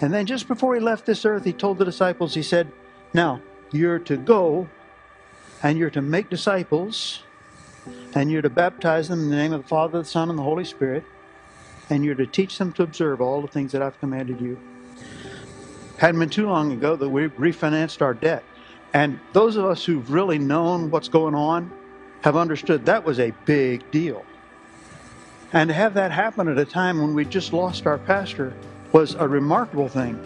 And then just before he left this earth, he told the disciples, he said, Now, you're to go and you're to make disciples and you're to baptize them in the name of the Father, the Son, and the Holy Spirit, and you're to teach them to observe all the things that I've commanded you. Hadn't been too long ago that we refinanced our debt. And those of us who've really known what's going on have understood that was a big deal. And to have that happen at a time when we just lost our pastor was a remarkable thing.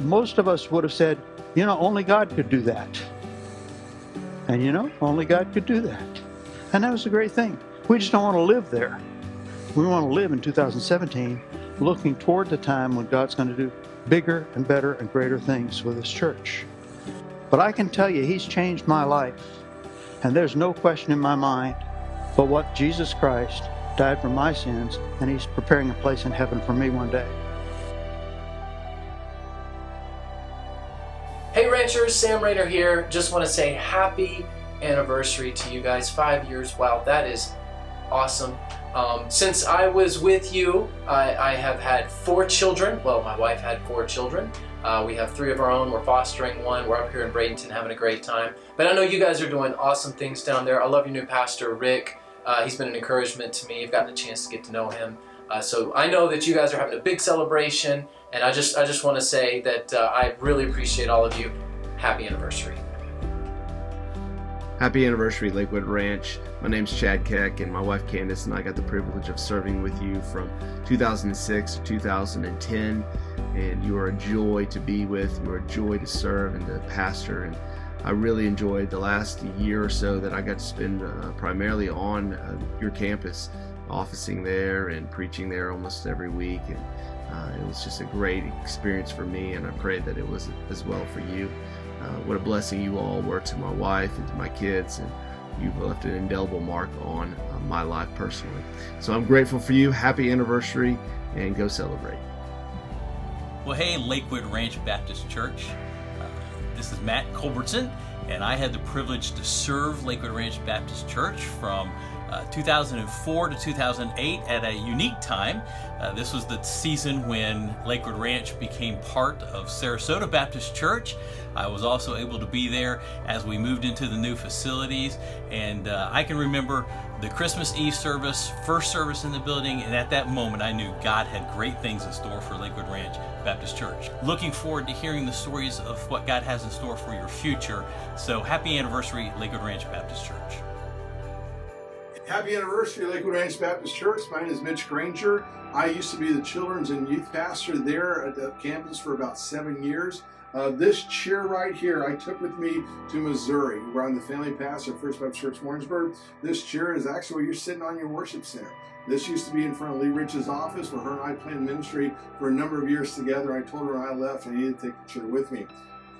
Most of us would have said, you know, only God could do that. And you know, only God could do that. And that was a great thing. We just don't want to live there. We want to live in 2017 looking toward the time when God's going to do bigger and better and greater things with His church. But I can tell you, He's changed my life. And there's no question in my mind but what Jesus Christ died for my sins, and He's preparing a place in heaven for me one day. Hey Sam Rainer here. Just want to say happy anniversary to you guys. Five years, wow, that is awesome. Um, since I was with you, I, I, have had four children. Well, my wife had four children. Uh, we have three of our own. We're fostering one. We're up here in Bradenton having a great time. But I know you guys are doing awesome things down there. I love your new pastor, Rick. Uh, he's been an encouragement to me. I've gotten a chance to get to know him. Uh, so I know that you guys are having a big celebration, and I just I just want to say that uh, I really appreciate all of you. Happy anniversary. Happy anniversary, Lakewood Ranch. My name's Chad Keck, and my wife Candace and I got the privilege of serving with you from 2006 to 2010. And you are a joy to be with, you are a joy to serve and to pastor. And I really enjoyed the last year or so that I got to spend uh, primarily on uh, your campus, officing there and preaching there almost every week. And uh, it was just a great experience for me, and I pray that it was as well for you. Uh, what a blessing you all were to my wife and to my kids, and you've left an indelible mark on uh, my life personally. So I'm grateful for you. Happy anniversary, and go celebrate. Well, hey, Lakewood Ranch Baptist Church. Uh, this is Matt Culbertson, and I had the privilege to serve Lakewood Ranch Baptist Church from uh, 2004 to 2008 at a unique time. Uh, this was the season when Lakewood Ranch became part of Sarasota Baptist Church. I was also able to be there as we moved into the new facilities, and uh, I can remember the Christmas Eve service, first service in the building, and at that moment I knew God had great things in store for Lakewood Ranch Baptist Church. Looking forward to hearing the stories of what God has in store for your future. So happy anniversary, Lakewood Ranch Baptist Church. Happy anniversary, Lakewood Ranch Baptist Church. My name is Mitch Granger. I used to be the children's and youth pastor there at the campus for about seven years. Uh, this chair right here, I took with me to Missouri, where I'm the family pastor at First Baptist Church Warrensburg. This chair is actually where you're sitting on your worship center. This used to be in front of Lee Rich's office, where her and I planned ministry for a number of years together. I told her I left and I needed to take the chair with me.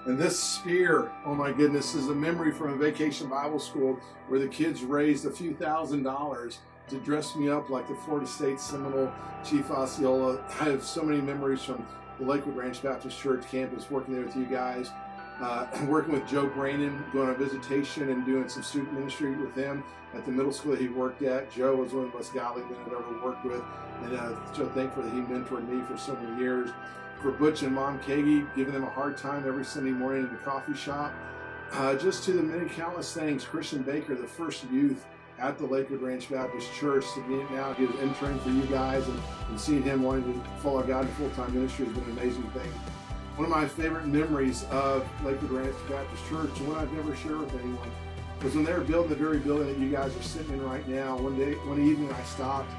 And this spear, oh my goodness, is a memory from a vacation Bible school where the kids raised a few thousand dollars to dress me up like the Florida State Seminole Chief Osceola. I have so many memories from the Lakewood Ranch Baptist Church campus working there with you guys. Uh, working with Joe Brainin, going on visitation and doing some student ministry with him at the middle school that he worked at. Joe was one of the most godly men I've ever worked with, and uh, so thankful that he mentored me for so many years Butch and Mom Kagi, giving them a hard time every Sunday morning at the coffee shop. Uh, just to the many countless things, Christian Baker, the first youth at the Lakewood Ranch Baptist Church, to be now he was entering for you guys, and, and seeing him wanting to follow God in full-time ministry has been an amazing thing. One of my favorite memories of Lakewood Ranch Baptist Church, and one I've never shared with anyone, was when they were building the very building that you guys are sitting in right now. One day, one evening, I stopped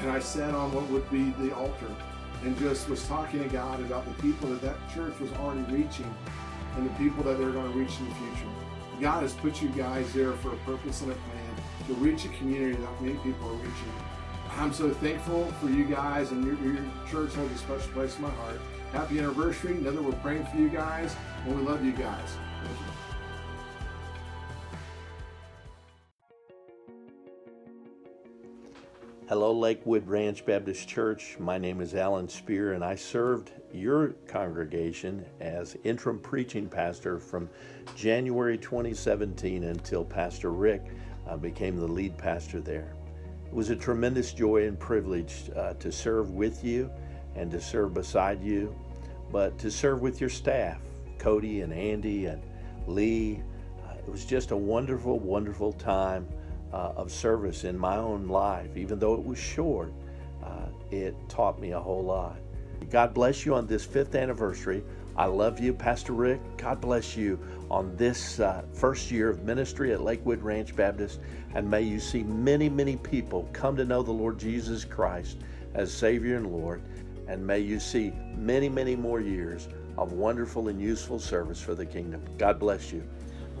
and I sat on what would be the altar and just was talking to God about the people that that church was already reaching and the people that they're going to reach in the future. God has put you guys there for a purpose and a plan to reach a community that many people are reaching. I'm so thankful for you guys and your, your church holds a special place in my heart. Happy anniversary. Know that we're praying for you guys and we love you guys. Hello, Lakewood Ranch Baptist Church. My name is Alan Spear, and I served your congregation as interim preaching pastor from January 2017 until Pastor Rick uh, became the lead pastor there. It was a tremendous joy and privilege uh, to serve with you and to serve beside you, but to serve with your staff, Cody and Andy and Lee. Uh, it was just a wonderful, wonderful time uh, of service in my own life. Even though it was short, uh, it taught me a whole lot. God bless you on this fifth anniversary. I love you, Pastor Rick. God bless you on this uh, first year of ministry at Lakewood Ranch Baptist. And may you see many, many people come to know the Lord Jesus Christ as Savior and Lord. And may you see many, many more years of wonderful and useful service for the kingdom. God bless you.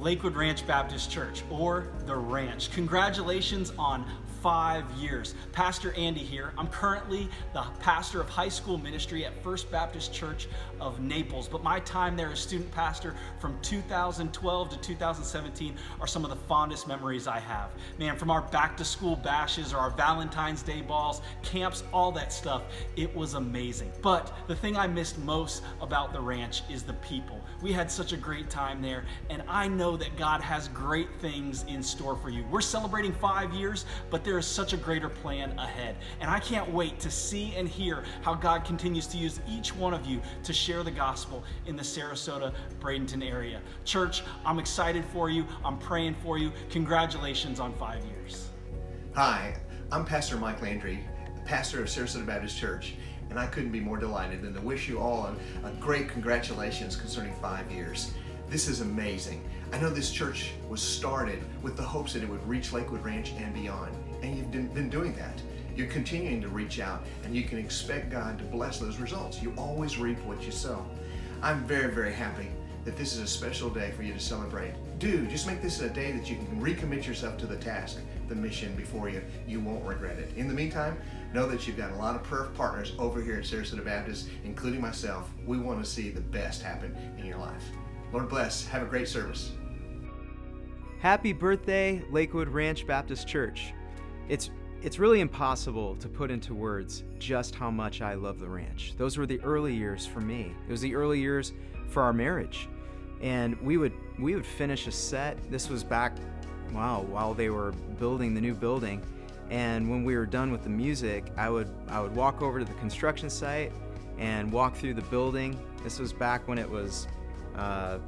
Lakewood Ranch Baptist Church, or The Ranch. Congratulations on five years. Pastor Andy here. I'm currently the pastor of high school ministry at First Baptist Church of Naples, but my time there as student pastor from 2012 to 2017 are some of the fondest memories I have. Man, from our back to school bashes or our Valentine's Day balls, camps, all that stuff, it was amazing. But the thing I missed most about the ranch is the people. We had such a great time there, and I know that God has great things in store for you. We're celebrating five years, but there is such a greater plan ahead. And I can't wait to see and hear how God continues to use each one of you to share the gospel in the Sarasota, Bradenton area. Church, I'm excited for you. I'm praying for you. Congratulations on five years. Hi, I'm Pastor Mike Landry, pastor of Sarasota Baptist Church, and I couldn't be more delighted than to wish you all a, great congratulations concerning five years. This is amazing. I know this church was started with the hopes that it would reach Lakewood Ranch and beyond and you've been doing that. You're continuing to reach out, and you can expect God to bless those results. You always reap what you sow. I'm very, very happy that this is a special day for you to celebrate. Do just make this a day that you can recommit yourself to the task, the mission before you. You won't regret it. In the meantime, know that you've got a lot of prayer partners over here at Sarasota Baptist, including myself. We want to see the best happen in your life. Lord bless. Have a great service. Happy birthday, Lakewood Ranch Baptist Church. It's it's really impossible to put into words just how much I love the ranch. Those were the early years for me. It was the early years for our marriage. And we would we would finish a set. This was back wow, while they were building the new building. And when we were done with the music, I would I would walk over to the construction site and walk through the building. This was back when it was uh,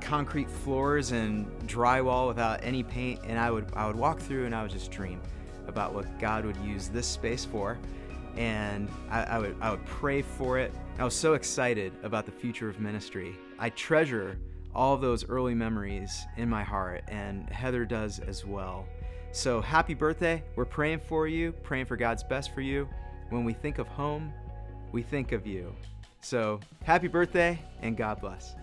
concrete floors and drywall without any paint. And I would I would walk through and I would just dream about what God would use this space for. And I, I, would, I would pray for it. I was so excited about the future of ministry. I treasure all those early memories in my heart, and Heather does as well. So happy birthday. We're praying for you, praying for God's best for you. When we think of home, we think of you. So happy birthday, and God bless.